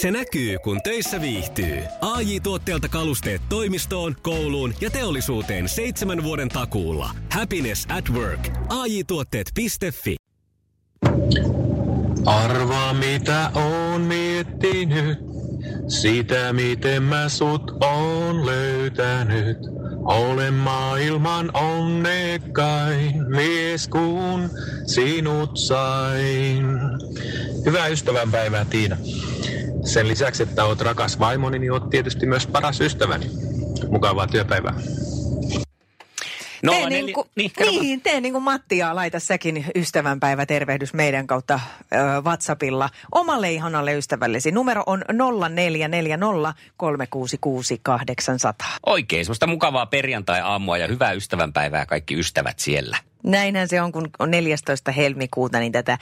Se näkyy, kun töissä viihtyy. ai tuotteelta kalusteet toimistoon, kouluun ja teollisuuteen seitsemän vuoden takuulla. Happiness at work. ai tuotteetfi Arvaa mitä on miettinyt, sitä miten mä sut on löytänyt. Olen maailman onnekkain mies, kun sinut sain. Hyvää ystävänpäivää, Tiina. Sen lisäksi, että oot rakas vaimoni, niin oot tietysti myös paras ystäväni. Mukavaa työpäivää. No, tee niin, kuin, niin, niin, tee niin kuin Matti ja laita säkin ystävänpäivä tervehdys meidän kautta ö, WhatsAppilla omalle ihanalle ystävällesi. Numero on 0440 Oikein, semmoista mukavaa perjantai-aamua ja hyvää ystävänpäivää kaikki ystävät siellä. Näinhän se on, kun on 14. helmikuuta, niin tätä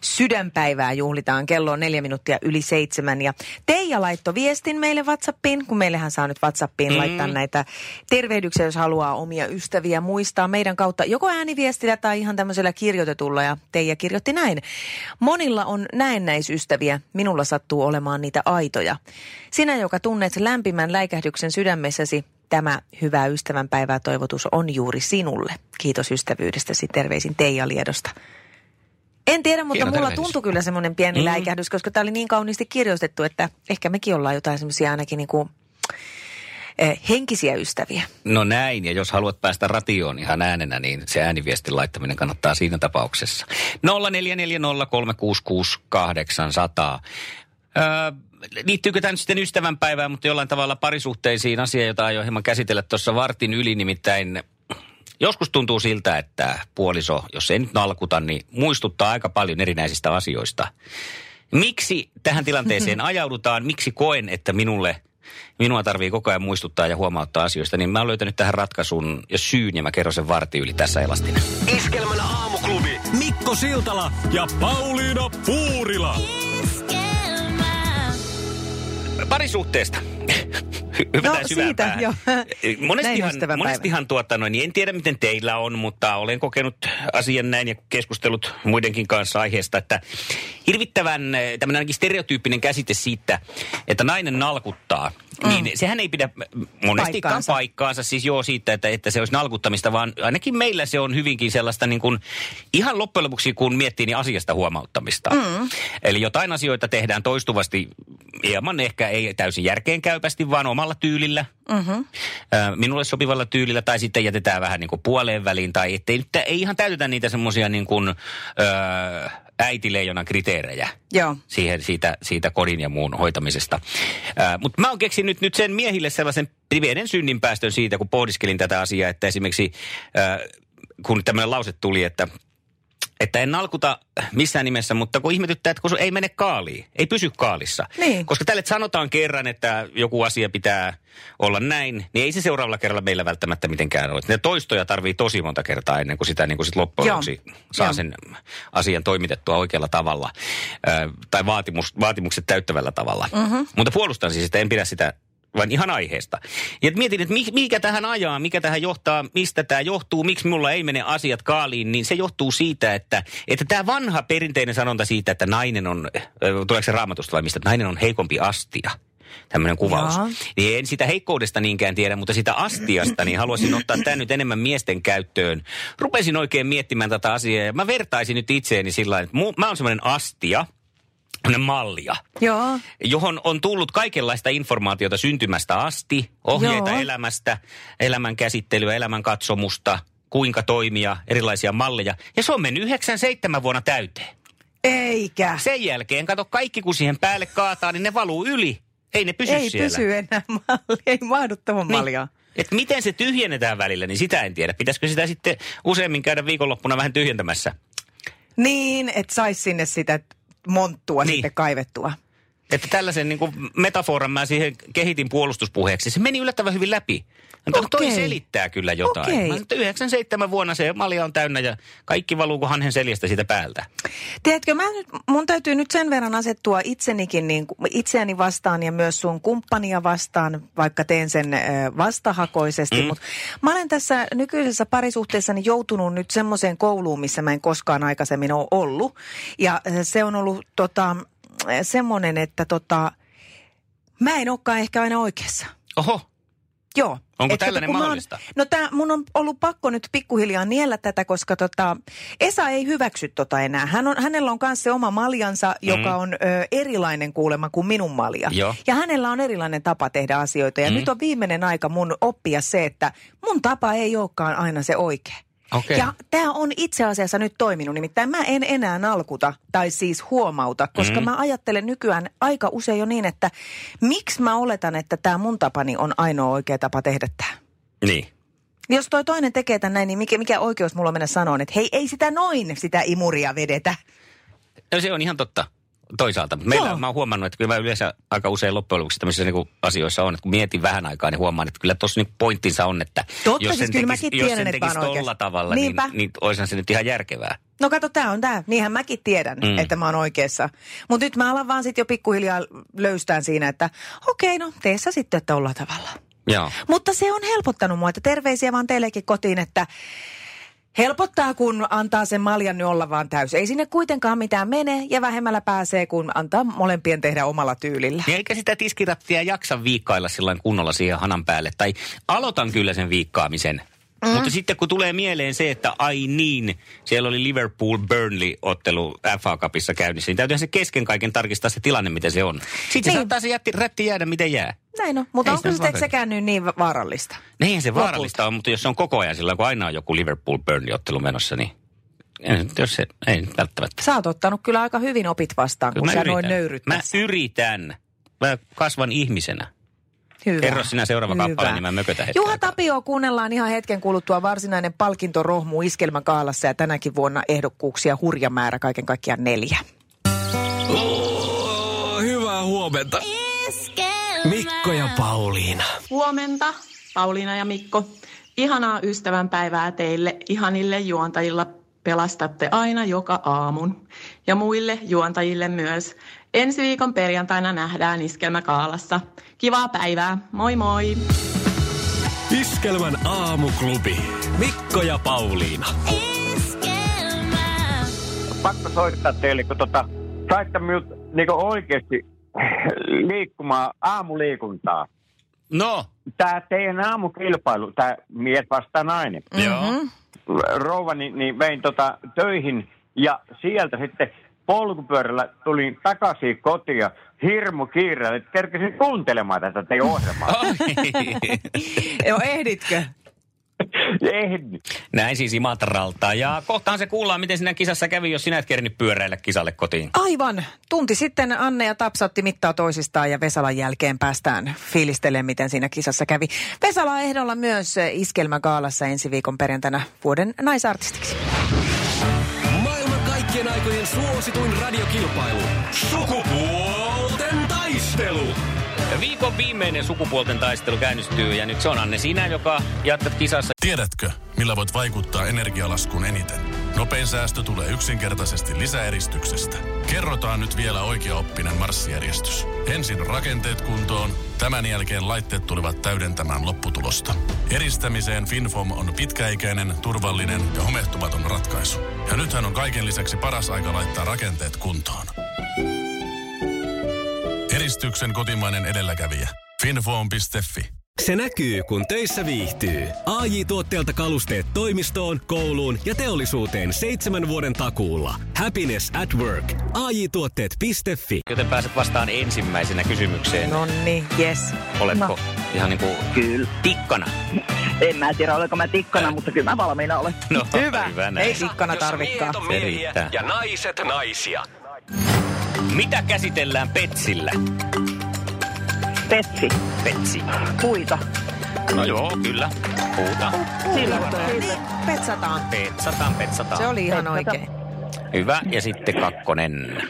sydänpäivää juhlitaan. Kello on neljä minuuttia yli seitsemän. Ja Teija laittoi viestin meille WhatsAppiin, kun meillähän saa nyt WhatsAppiin mm. laittaa näitä tervehdyksiä, jos haluaa omia ystäviä muistaa meidän kautta. Joko ääniviestillä tai ihan tämmöisellä kirjoitetulla. Ja Teija kirjoitti näin. Monilla on näennäisystäviä, minulla sattuu olemaan niitä aitoja. Sinä, joka tunnet lämpimän läikähdyksen sydämessäsi, Tämä hyvää ystävänpäivää toivotus on juuri sinulle. Kiitos ystävyydestäsi. Terveisin Teija Liedosta. En tiedä, mutta Hieno mulla tervehdys. tuntui kyllä semmoinen pieni mm. läikähdys, koska tämä oli niin kauniisti kirjoitettu, että ehkä mekin ollaan jotain semmoisia ainakin niin kuin, eh, henkisiä ystäviä. No näin, ja jos haluat päästä ratioon ihan äänenä, niin se ääniviestin laittaminen kannattaa siinä tapauksessa. 0440366800. Öö, liittyykö tämä nyt sitten ystävänpäivään, mutta jollain tavalla parisuhteisiin asia, jota aion hieman käsitellä tuossa vartin yli, nimittäin joskus tuntuu siltä, että puoliso, jos ei nyt nalkuta, niin muistuttaa aika paljon erinäisistä asioista. Miksi tähän tilanteeseen ajaudutaan? Miksi koen, että minulle, minua tarvii koko ajan muistuttaa ja huomauttaa asioista? Niin mä oon löytänyt tähän ratkaisun ja syyn ja mä kerron sen varti yli tässä elastinen. Iskelmän aamuklubi Mikko Siltala ja Pauliina Puurila. Parisuhteesta. Hyvä no, siitä, jo. Monestihan, monestihan tuota, no, niin en tiedä miten teillä on, mutta olen kokenut asian näin ja keskustellut muidenkin kanssa aiheesta, että hirvittävän eh, tämmöinen ainakin stereotyyppinen käsite siitä, että nainen nalkuttaa, mm. niin sehän ei pidä monestikaan paikkaansa. paikkaansa. Siis joo siitä, että, että se olisi nalkuttamista, vaan ainakin meillä se on hyvinkin sellaista niin kuin, ihan loppujen lopuksi, kun miettii, niin asiasta huomauttamista. Mm. Eli jotain asioita tehdään toistuvasti hieman ehkä ei täysin järkeenkäypästi, vaan omalla tyylillä. Mm-hmm. Minulle sopivalla tyylillä tai sitten jätetään vähän niin kuin puoleen väliin tai ettei ei ihan täytetä niitä semmoisia niin kuin, öö, äitileijonan kriteerejä Joo. Siihen, siitä, siitä kodin ja muun hoitamisesta. Mutta mä oon keksinyt nyt sen miehille sellaisen pienen synninpäästön siitä, kun pohdiskelin tätä asiaa, että esimerkiksi ää, kun tämmöinen lause tuli, että että en nalkuta missään nimessä, mutta kun ihmetyttää, että kun ei mene kaaliin, ei pysy kaalissa. Niin. Koska tälle sanotaan kerran, että joku asia pitää olla näin, niin ei se seuraavalla kerralla meillä välttämättä mitenkään ole. Ne toistoja tarvii tosi monta kertaa ennen kuin sitä niin kuin sit loppujen lopuksi saa Joo. sen asian toimitettua oikealla tavalla. Ö, tai vaatimus, vaatimukset täyttävällä tavalla. Mm-hmm. Mutta puolustan siis, että en pidä sitä vaan ihan aiheesta. Ja mietin, että mikä tähän ajaa, mikä tähän johtaa, mistä tämä johtuu, miksi mulla ei mene asiat kaaliin, niin se johtuu siitä, että, että tämä vanha perinteinen sanonta siitä, että nainen on, tuleeko se raamatusta vai mistä, että nainen on heikompi astia tämmöinen kuvaus. Jaa. Niin en sitä heikkoudesta niinkään tiedä, mutta sitä astiasta, niin haluaisin ottaa tämän nyt enemmän miesten käyttöön. Rupesin oikein miettimään tätä asiaa ja mä vertaisin nyt itseeni sillä että mä oon semmoinen astia – mallia, Joo. johon on tullut kaikenlaista informaatiota syntymästä asti, ohjeita Joo. elämästä, elämän käsittelyä, elämän katsomusta, kuinka toimia, erilaisia malleja. Ja se on mennyt 97 vuonna täyteen. Eikä. Sen jälkeen, kato, kaikki kun siihen päälle kaataa, niin ne valuu yli. Ei ne pysy ei siellä. Ei pysy enää malli, ei mahdu tuohon niin. Et miten se tyhjennetään välillä, niin sitä en tiedä. Pitäisikö sitä sitten useammin käydä viikonloppuna vähän tyhjentämässä? Niin, että saisi sinne sitä monttua niin. sitten kaivettua. Että tällaisen niin kuin metaforan mä siihen kehitin puolustuspuheeksi. Se meni yllättävän hyvin läpi. Okay. Toi selittää kyllä jotain. Okay. Mä 97 vuonna se malja on täynnä ja kaikki valuu kuin hanhen seljestä siitä päältä. Tiedätkö, mä nyt, mun täytyy nyt sen verran asettua itsenikin niin, itseäni vastaan ja myös sun kumppania vastaan, vaikka teen sen vastahakoisesti. Mm. Mutta mä olen tässä nykyisessä parisuhteessani joutunut nyt semmoiseen kouluun, missä mä en koskaan aikaisemmin ole ollut. Ja se on ollut tota, semmoinen, että tota, mä en olekaan ehkä aina oikeassa. Oho, Joo. Onko Et tällainen oon- mahdollista? no tää, mun on ollut pakko nyt pikkuhiljaa niellä tätä, koska tota, Esa ei hyväksy tota enää. Hän on, hänellä on myös se oma maljansa, joka on ö, erilainen kuulema kuin minun malja. Joo. Ja hänellä on erilainen tapa tehdä asioita. Ja Mm. nyt on viimeinen aika mun oppia se, että mun tapa ei olekaan aina se oikea. Okei. Ja tämä on itse asiassa nyt toiminut. Nimittäin mä en enää nalkuta tai siis huomauta, koska Mm. mä ajattelen nykyään aika usein jo niin, että miksi mä oletan, että tämä mun tapani on ainoa oikea tapa tehdä tämä. niin. Jos toi toinen tekee tämän näin, niin mikä, mikä oikeus mulla on mennä sanoa, että hei, ei sitä noin sitä imuria vedetä. No se on ihan totta toisaalta. Mutta Meillä, Joo. mä oon huomannut, että kyllä mä yleensä aika usein loppujen lopuksi tämmöisissä niin asioissa on, että kun mietin vähän aikaa, niin huomaan, että kyllä tuossa niin pointtinsa on, että Totta, jos siis sen kyllä tekisi, jos tiedän, sen tekisi tolla tavalla, niin, Niinpä. niin olisihan se nyt ihan järkevää. No kato, tää on tää. Niinhän mäkin tiedän, Mm. että mä oon oikeassa. Mutta nyt mä alan vaan sit jo pikkuhiljaa löystään siinä, että okei, no tee sä sitten tolla tavalla. Joo. Mutta se on helpottanut mua, että terveisiä vaan teillekin kotiin, että helpottaa, kun antaa sen maljan nyt olla vaan täys. Ei sinne kuitenkaan mitään mene ja vähemmällä pääsee, kun antaa molempien tehdä omalla tyylillä. Niin eikä sitä tiskirattia jaksa viikkailla sillä kunnolla siihen hanan päälle. Tai aloitan kyllä sen viikkaamisen. Mm. Mutta sitten kun tulee mieleen se, että ai niin, siellä oli Liverpool-Burnley-ottelu FA Cupissa käynnissä, niin täytyyhän se kesken kaiken tarkistaa se tilanne, miten se on. Sitten niin. se saattaa se jätti, rätti jäädä, miten jää. Näin on, mutta Ei onko se sekään nyt niin va- vaarallista? Niin se vaarallista on, mutta jos se on koko ajan sillä, kun aina on joku Liverpool-Burnley-ottelu menossa, niin jos se, ei välttämättä. Sä oot ottanut kyllä aika hyvin opit vastaan, kun Kyllä sä noin nöyryt Mä yritän. Mä kasvan ihmisenä. Hyvä. Kerro sinä seuraava Hyvä. kappale, niin mä mökötän hetken Juha. Tapio kuunnellaan ihan hetken kuluttua varsinainen palkintorohmu iskelmäkaalassa ja tänäkin vuonna ehdokkuuksia hurja määrä, kaiken kaikkiaan neljä. Oh, hyvää huomenta. Mikko ja Pauliina. Huomenta, Pauliina ja Mikko. Ihanaa ystävänpäivää teille, ihanille juontajilla. Pelastatte aina joka aamun. Ja muille juontajille myös. Ensi viikon perjantaina nähdään Iskelmäkaalassa. Kivaa päivää, moi moi! Iskelmän aamuklubi. Mikko ja Pauliina. pakko soittaa teille, kun tota, saitte minut niin oikeasti liikkumaan aamuliikuntaa. No, Tämä teidän aamukilpailu, tämä mies vastaa nainen. Mhm. joo. Rouvani niin vein tota töihin ja sieltä sitten polkupyörällä tulin takaisin kotia hirmu kiireellä, että kerkesin kuuntelemaan tätä teidän ohjelmaa. Joo, ehditkö? Ehdin. Näin siis Imatralta. Ja kohtaan se kuullaan, miten sinä kisassa kävi, jos sinä et kerännyt pyöräillä kisalle kotiin. Aivan. Tunti sitten Anne ja Tapsa otti mittaa toisistaan ja Vesalan jälkeen päästään fiilistelemään, miten siinä kisassa kävi. Vesala on ehdolla myös Iskelmäkaalassa ensi viikon perjantaina vuoden naisartistiksi. Maailman kaikkien aikojen suosituin radiokilpailu. Taistelu. Viikon viimeinen sukupuolten taistelu käynnistyy ja nyt se on Anne sinä, joka jatkat kisassa. Tiedätkö, millä voit vaikuttaa energialaskuun eniten? Nopein säästö tulee yksinkertaisesti lisäeristyksestä. Kerrotaan nyt vielä oikeaoppinen marssijärjestys. Ensin rakenteet kuntoon, tämän jälkeen laitteet tulevat täydentämään lopputulosta. Eristämiseen FinFom on pitkäikäinen, turvallinen ja homehtumaton ratkaisu. Ja nythän on kaiken lisäksi paras aika laittaa rakenteet kuntoon. Eristyksen kotimainen edelläkävijä. Finfoam.fi Se näkyy, kun töissä viihtyy. ai tuotteelta kalusteet toimistoon, kouluun ja teollisuuteen seitsemän vuoden takuulla. Happiness at work. ai tuotteetfi Joten pääset vastaan ensimmäisenä kysymykseen. No niin, yes. Oletko No. ihan niin kuin Kyllä. tikkana? En mä tiedä, olenko mä tikkana, mutta kyllä mä valmiina olen. No, Hyvä. hyvä näin. Ei tikkana on miehiä riittää. ja naiset naisia. Mitä käsitellään petsillä? Petsi, Petsi. puita. No joo, kyllä. Puhuta. Sillä Niin, petsataan. Petsataan, petsataan. Se oli ihan Petsataan. oikein. Hyvä. Ja sitten kakkonen.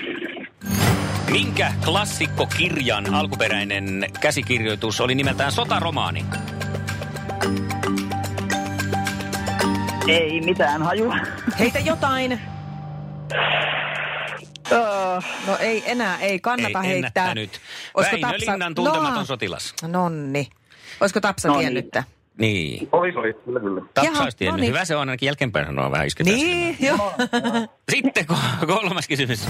Minkä klassikkokirjan alkuperäinen käsikirjoitus oli nimeltään Sotaromaani? Ei mitään hajua. Heitä jotain. Öö, No ei enää, ei kannata Ei heittää. nyt. Olisiko Väinö Tapsa- Linnan tuntematon No. sotilas. Nonni. Olisiko Tapsa No niin. tiennyt? Niin. Ois, ois, kyllä, kyllä. Tapsa Jaha, olisi tiennyt. no niin. Hyvä se on ainakin jälkeenpäin sanoa vähän isketään Niin, joo. Sitten ko- kolmas kysymys.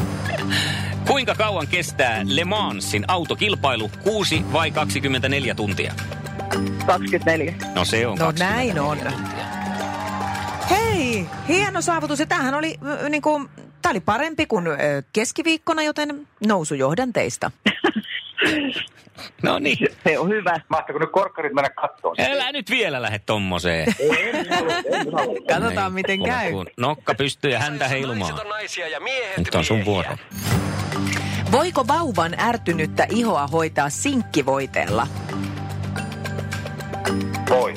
Kuinka kauan kestää Le Mansin autokilpailu? 6 vai 24 tuntia? 24. No se on No 24 näin on. Hei, hieno saavutus. Ja tämähän oli, niin kuin, tämä oli parempi kuin keskiviikkona, joten nousujohdan teistä. No niin. Se on hyvä. Mahtaako nyt korkkarit mennä kattoon? Älä nyt vielä lähde tommoseen. Katsotaan, miten käy. Kun nokka pystyy ja häntä heilumaan. Naiset on naisia ja miehet Nyt on sun vuoro. Voiko vauvan ärtynyttä ihoa hoitaa sinkkivoiteella? Voi.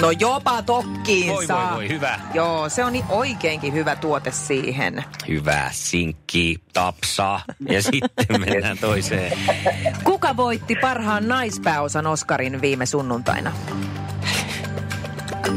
No jopa tokkiin Voi, voi, saa. voi, hyvä. Joo, se on niin oikeinkin hyvä tuote siihen. Hyvä, sinkki, tapsa. Ja sitten mennään toiseen. Kuka voitti parhaan naispääosan Oscarin viime sunnuntaina?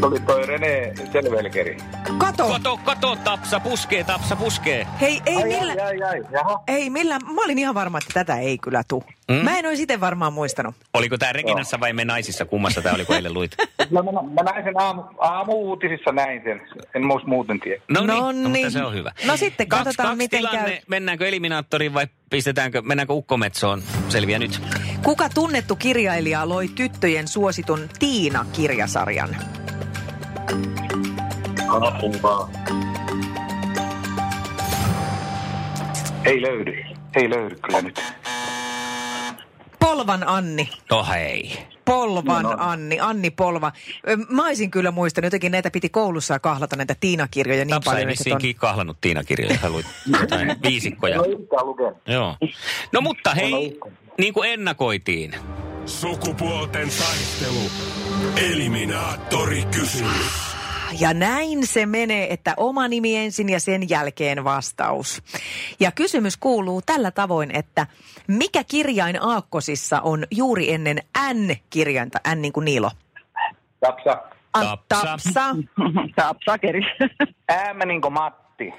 Tuli toi Rene Selvelkeri. Kato! Kato, kato, tapsa puskee, tapsa puskee. Hei, ei Ai, millä... ai, ai, ai, jaha. Ei millään, mä olin ihan varma, että tätä ei kyllä tuu. Mm? Mä en olisi itse varmaan muistanut. Oliko tämä Reginassa vai me naisissa? Kummassa tämä oli, kun eilen luit? No, mä, mä näin sen aamu, aamu-uutisissa näin sen. En muus muuten tiedä. No niin, No no, mutta niin. se on hyvä. No sitten Kaksi- katsotaan, kaksi miten tilanne. käy. Mennäänkö eliminaattoriin vai pistetäänkö, mennäänkö ukkometsoon? Selviä nyt. Kuka tunnettu kirjailija loi tyttöjen suositun Tiina-kirjasarjan? Apua. Ei löydy. Ei löydy kyllä nyt. Polvan Anni. No hei. Polvan No, no. Anni, Anni Polva. Mä olisin kyllä muistanut, jotenkin näitä piti koulussa kahlata näitä Tiina-kirjoja niin Tapsa ei paljon. on... vissiinkin kahlannut Tiina-kirjoja. Hän luit jotain viisikkoja. No. Joo. No mutta hei, niin kuin ennakoitiin. Sukupuolten taistelu. Eliminaattori kysymys. Ja näin se menee, että oma nimi ensin ja sen jälkeen vastaus. Ja kysymys kuuluu tällä tavoin, että mikä kirjain aakkosissa on juuri ennen N-kirjainta, N niin kuin Niilo? Tapsa. A- Tapsa. Tapsa. Tapsakeri. Äämä niinku Matti.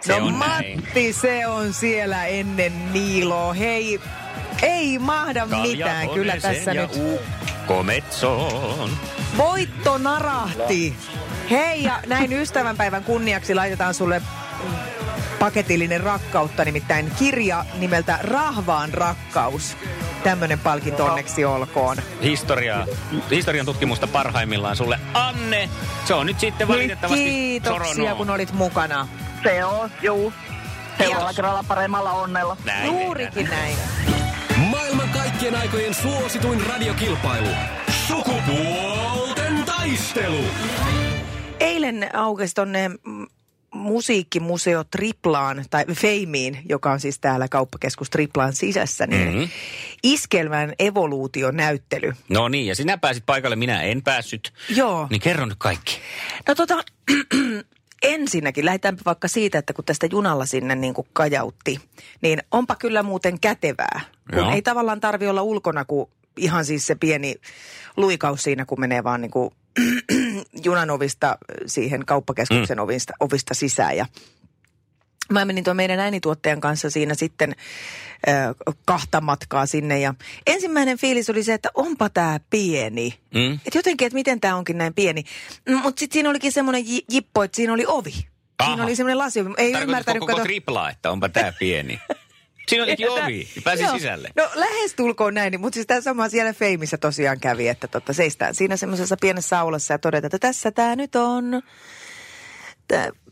Se no on näin. Matti, se on siellä ennen Niiloa. Hei, ei mahda mitään. Kyllä tässä nyt Ukkometsoon. voitto narahti. Hei ja näin ystävänpäivän kunniaksi laitetaan sulle paketillinen rakkautta, nimittäin kirja nimeltä Rahvaan rakkaus. Tämmöinen palkinto onneksi olkoon. Historiaa, historian tutkimusta parhaimmillaan sulle. Anne, se on nyt sitten valitettavasti Kiitoksia, Soronoa. kun olit mukana. Se on, juu. Seuraavalla kerralla paremmalla onnella. Näin Juurikin näin. Maailman kaikkien aikojen suosituin radiokilpailu. Sukupuolten taistelu. Eilen aukesi tonne musiikkimuseo Triplaan, tai Feimiin, joka on siis täällä kauppakeskus Triplaan sisässä, niin Mhm. mm-hmm. iskelmän evoluutionäyttely. No niin, ja sinä pääsit paikalle, minä en päässyt. Joo. Niin kerro nyt kaikki. No tota, ensinnäkin lähdetäänpä vaikka siitä, että kun tästä junalla sinne niin kuin kajautti, niin onpa kyllä muuten kätevää. Kun Joo. ei tavallaan tarvi olla ulkona, kun ihan siis se pieni luikaus siinä, kun menee vaan niin kuin junan ovista siihen kauppakeskuksen mm. ovista, ovista sisään. Ja Mä menin tuon meidän äänituottajan kanssa siinä sitten ö, kahta matkaa sinne ja ensimmäinen fiilis oli se, että onpa tämä pieni. Mm. Et jotenkin, että miten tämä onkin näin pieni. Mutta sitten siinä olikin semmoinen ji- jippo, että siinä oli ovi. Aha. Siinä oli semmoinen lasi. Ei Tarkoitatko ymmärtänyt, koko kato- triplaa, että onpa tää pieni? Siinä olikin ovi, pääsi Joo. sisälle. No lähestulkoon näin, mutta siis tämä sama siellä Feimissä tosiaan kävi, että totta, seistään siinä semmoisessa pienessä aulassa ja todeta, että tässä tämä nyt on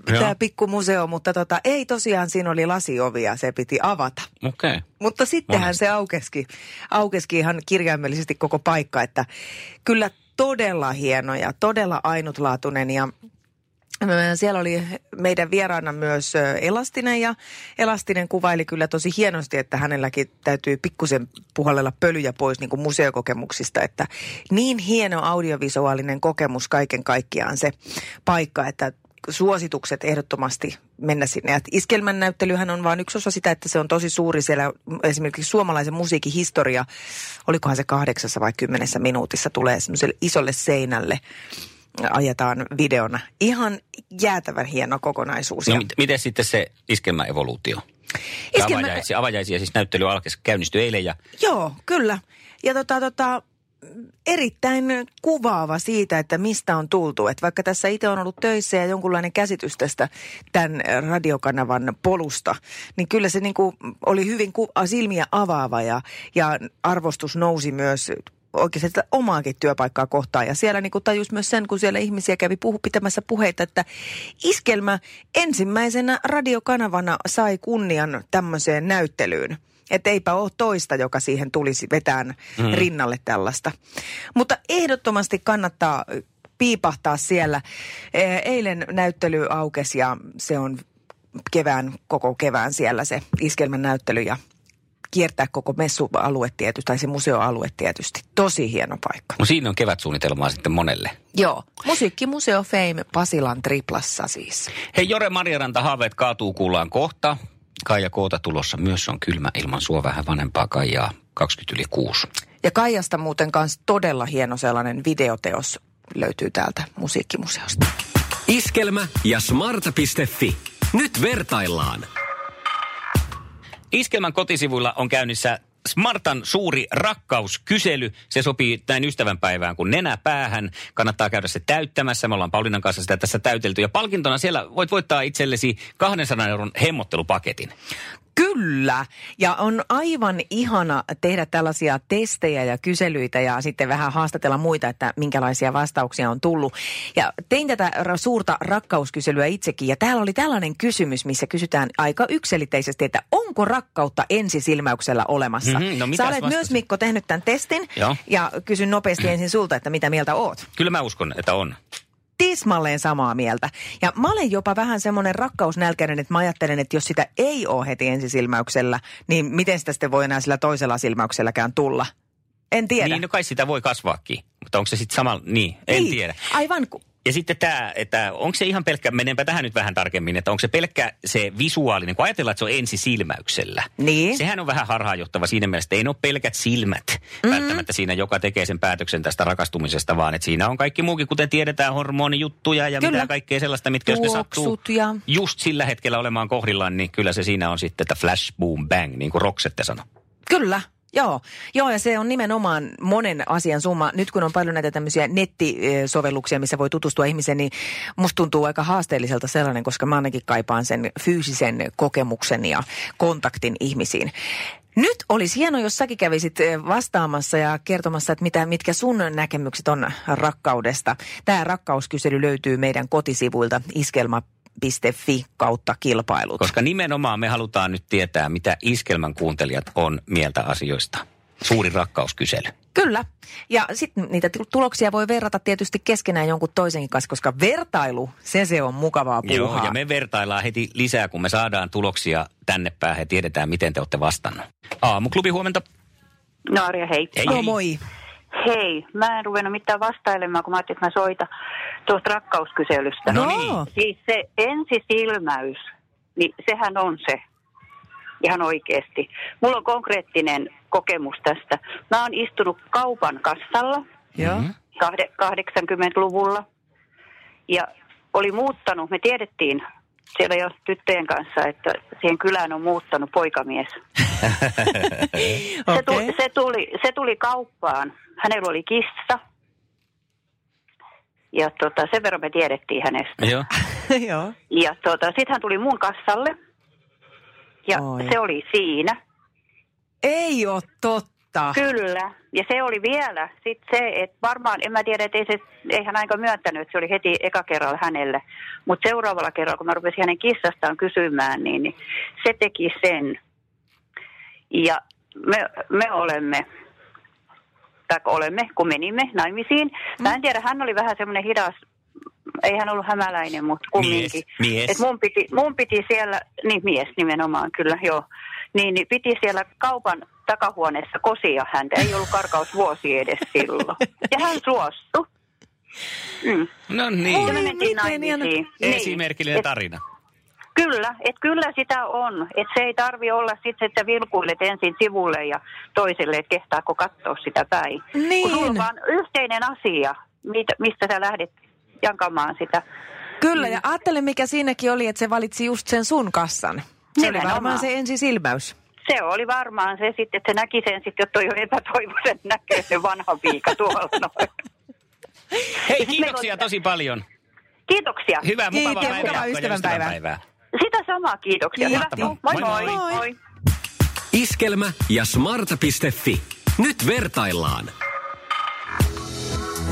tämä pikku museo, mutta tota, ei tosiaan siinä oli lasiovi ja se piti avata. Okei. Okay. Mutta sittenhän Monesti. se aukeski, aukeski ihan kirjaimellisesti koko paikka, että kyllä todella hieno ja todella ainutlaatuinen ja siellä oli meidän vieraana myös Elastinen ja Elastinen kuvaili kyllä tosi hienosti, että hänelläkin täytyy pikkusen puhallella pölyjä pois niin kuin museokokemuksista, että niin hieno audiovisuaalinen kokemus kaiken kaikkiaan se paikka, että suositukset ehdottomasti mennä sinne. Et iskelmän näyttelyhän on vain yksi osa sitä, että se on tosi suuri siellä esimerkiksi suomalaisen musiikin historia, olikohan se kahdeksassa vai kymmenessä minuutissa tulee semmoiselle isolle seinälle ajetaan videona. Ihan jäätävän hieno kokonaisuus. No Ja mit, miten sitten se iskelmäevoluutio? Iskelmä- Avajaisia, avajaisia, siis näyttely alkoi, käynnistyi eilen ja Joo, kyllä. Ja tota, tota, erittäin kuvaava siitä, että mistä on tultu. Että vaikka tässä itse on ollut töissä ja jonkunlainen käsitys tästä tämän radiokanavan polusta, niin kyllä se niin kuin oli hyvin ku- silmiä avaava ja, ja arvostus nousi myös oikeasti sitä omaakin työpaikkaa kohtaan. Ja siellä niin tajus myös sen, kun siellä ihmisiä kävi puhu, pitämässä puheita, että Iskelmä ensimmäisenä radiokanavana sai kunnian tämmöiseen näyttelyyn. Että eipä ole toista, joka siihen tulisi vetään mm. rinnalle tällaista. Mutta ehdottomasti kannattaa piipahtaa siellä. E, eilen näyttely aukesi ja se on kevään, koko kevään siellä se iskelmän näyttely ja kiertää koko messualue tietysti, tai se museoalue tietysti. Tosi hieno paikka. No siinä on kevätsuunnitelmaa sitten monelle. Joo. Musiikkimuseo Fame Pasilan triplassa siis. Hei Jore Marjaranta, haaveet kaatuu kuullaan kohta. Kaija Koota tulossa myös on kylmä ilman sua vähän vanhempaa Kaijaa 20 yli 6. Ja Kaijasta muuten kanssa todella hieno sellainen videoteos löytyy täältä musiikkimuseosta. Iskelmä ja smarta.fi. Nyt vertaillaan. Iskelmän kotisivuilla on käynnissä Smartan suuri rakkauskysely. Se sopii näin ystävänpäivään kuin nenä päähän. Kannattaa käydä se täyttämässä. Me ollaan Paulinan kanssa sitä tässä täytelty. Ja palkintona siellä voit voittaa itsellesi 200 euron hemmottelupaketin. Kyllä. Ja on aivan ihana tehdä tällaisia testejä ja kyselyitä ja sitten vähän haastatella muita, että minkälaisia vastauksia on tullut. Ja tein tätä suurta rakkauskyselyä itsekin ja täällä oli tällainen kysymys, missä kysytään aika yksilitteisesti, että onko rakkautta ensisilmäyksellä olemassa? Mhm, no Sä olet vastasit? myös Mikko tehnyt tämän testin Joo. ja kysyn nopeasti ensin sulta, että mitä mieltä oot? Kyllä mä uskon, että on. Tismalleen samaa mieltä. Ja mä olen jopa vähän semmoinen rakkausnälkäinen, että mä ajattelen, että jos sitä ei ole heti ensisilmäyksellä, niin miten sitä sitten voi enää sillä toisella silmäykselläkään tulla? En tiedä. Niin, no kai sitä voi kasvaakin. Mutta onko se sitten sama? Niin, en Niin, tiedä. Aivan, Ja sitten tämä, että onko se ihan pelkkä, menenpä tähän nyt vähän tarkemmin, että onko se pelkkä se visuaalinen, kun ajatellaan, että se on ensisilmäyksellä. Niin. Sehän on vähän harhaanjohtava siinä mielessä, että ei ne ole pelkät silmät mm-hmm. välttämättä siinä, joka tekee sen päätöksen tästä rakastumisesta, vaan että siinä on kaikki muukin, kuten tiedetään, hormonijuttuja ja Kyllä. mitä kaikkea sellaista, mitkä jos ne sattuu Tuoksut ja- just sillä hetkellä olemaan kohdillaan, niin kyllä se siinä on sitten, että flash, boom, bang, niin kuin Roksette sanoi. Kyllä. Joo. Joo, ja se on nimenomaan monen asian summa. Nyt kun on paljon näitä tämmöisiä nettisovelluksia, missä voi tutustua ihmiseen, niin musta tuntuu aika haasteelliselta sellainen, koska mä ainakin kaipaan sen fyysisen kokemuksen ja kontaktin ihmisiin. Nyt olisi hienoa, jos säkin kävisit eh, vastaamassa ja kertomassa, että mitä, mitkä sun näkemykset on rakkaudesta. Tämä rakkauskysely löytyy meidän kotisivuilta iskelma.fi kautta kilpailut. Koska nimenomaan me halutaan nyt tietää, mitä iskelmän kuuntelijat on mieltä asioista. Suuri rakkauskysely. Kyllä. Ja sitten niitä tu- tuloksia voi verrata tietysti keskenään jonkun toisenkin kanssa, koska vertailu, se se on mukavaa puuhaa. Joo, ja me vertaillaan heti lisää, kun me saadaan tuloksia tänne päähän ja tiedetään, miten te olette vastannut. Aamuklubi, huomenta. No Arja, hei. Ei, No moi. Hei, mä en ruvennut mitään vastailemaan, kun mä ajattelin, että mä soitan tuosta rakkauskyselystä. No No. niin. Siis se ensisilmäys, niin sehän on se. Ihan oikeasti. Mulla on konkreettinen kokemus tästä. Mä oon istunut kaupan kassalla. Mhm. kahde- 80-luvulla ja oli muuttanut, me tiedettiin siellä jo tyttöjen kanssa, että siihen kylään on muuttanut poikamies. Se, tuli, se, tuli, se tuli kauppaan. Hänellä oli kissa. Ja tota, sen verran me tiedettiin hänestä. Joo. Joo. Ja tota, sitten hän tuli mun kassalle. Ja Oi. se oli siinä. Ei ole totta. Kyllä. Ja se oli vielä sit se, että varmaan, en mä tiedä, että ei, se, ei hän aika myöntänyt, että se oli heti eka kerralla hänelle. Mutta seuraavalla kerralla, kun mä rupesin hänen kissastaan kysymään, niin, niin se teki sen. Ja me, me olemme, tai olemme, kun menimme naimisiin. Mä en tiedä, hän oli vähän semmoinen hidas, ei hän ollut hämäläinen, mutta kumminkin. Mies, mies. Et mun, piti, mun piti siellä, niin mies nimenomaan kyllä, joo. Niin, niin piti siellä kaupan takahuoneessa kosia häntä. Ei ollut karkausvuosi edes silloin. Ja hän suostui. Mm. No Ja niin. me mentiin miten hieno. naimisiin. Esimerkillinen tarina. Kyllä, että kyllä sitä on. Että se ei tarvi olla sitten, että vilkuilet ensin sivulle ja toiselle, että kehtaako katsoa sitä päin. Niin. Kun sulla on vaan yhteinen asia, mistä sä lähdet jakamaan sitä. Kyllä, ja ajattele mikä siinäkin oli, että se valitsi just sen sun kassan. Se oli Nimenomaan. varmaan se ensisilmäys. Se oli varmaan se sitten, että se näki sen sitten, että toi on epätoivoisen näköinen vanha piika tuolla noin. Hei, kiitoksia tosi paljon. Kiitoksia. Hyvää, mukavaa Kiitos, päivää. ystävänpäivää. Sitä samaa, kiitoksia. Hyvä. Moi Moi, moi. moi. moi. Iskelmä ja smarta.fi. Nyt vertaillaan.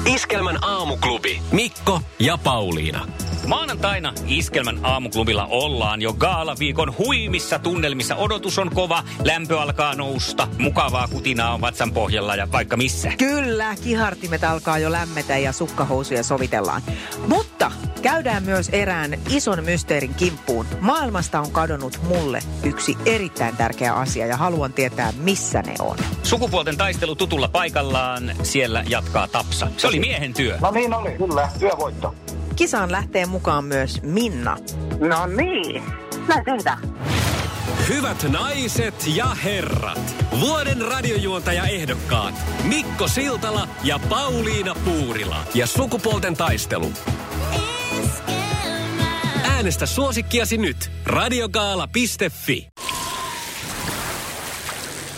Iskelmän aamuklubi. Mikko ja Pauliina. Maanantaina Iskelmän aamuklubilla ollaan jo gaalaviikon huimissa tunnelmissa. Odotus on kova, lämpö alkaa nousta, mukavaa kutinaa on vatsan pohjalla ja vaikka missä. Kyllä, kihartimet alkaa jo lämmetä ja sukkahousuja sovitellaan. Mutta käydään myös erään ison mysteerin kimppuun. Maailmasta on kadonnut mulle yksi erittäin tärkeä asia ja haluan tietää, missä ne on. Sukupuolten taistelu tutulla paikallaan, siellä jatkaa Tapsa. Se oli miehen työ. No niin oli, kyllä, työvoitto. Kisaan lähtee mukaan myös Minna. No niin, mä tehdään. Hyvät naiset ja herrat, vuoden radiojuontaja ehdokkaat Mikko Siltala ja Pauliina Puurila. Ja sukupuolten taistelu. Äänestä suosikkiasi nyt radiogaala.fi.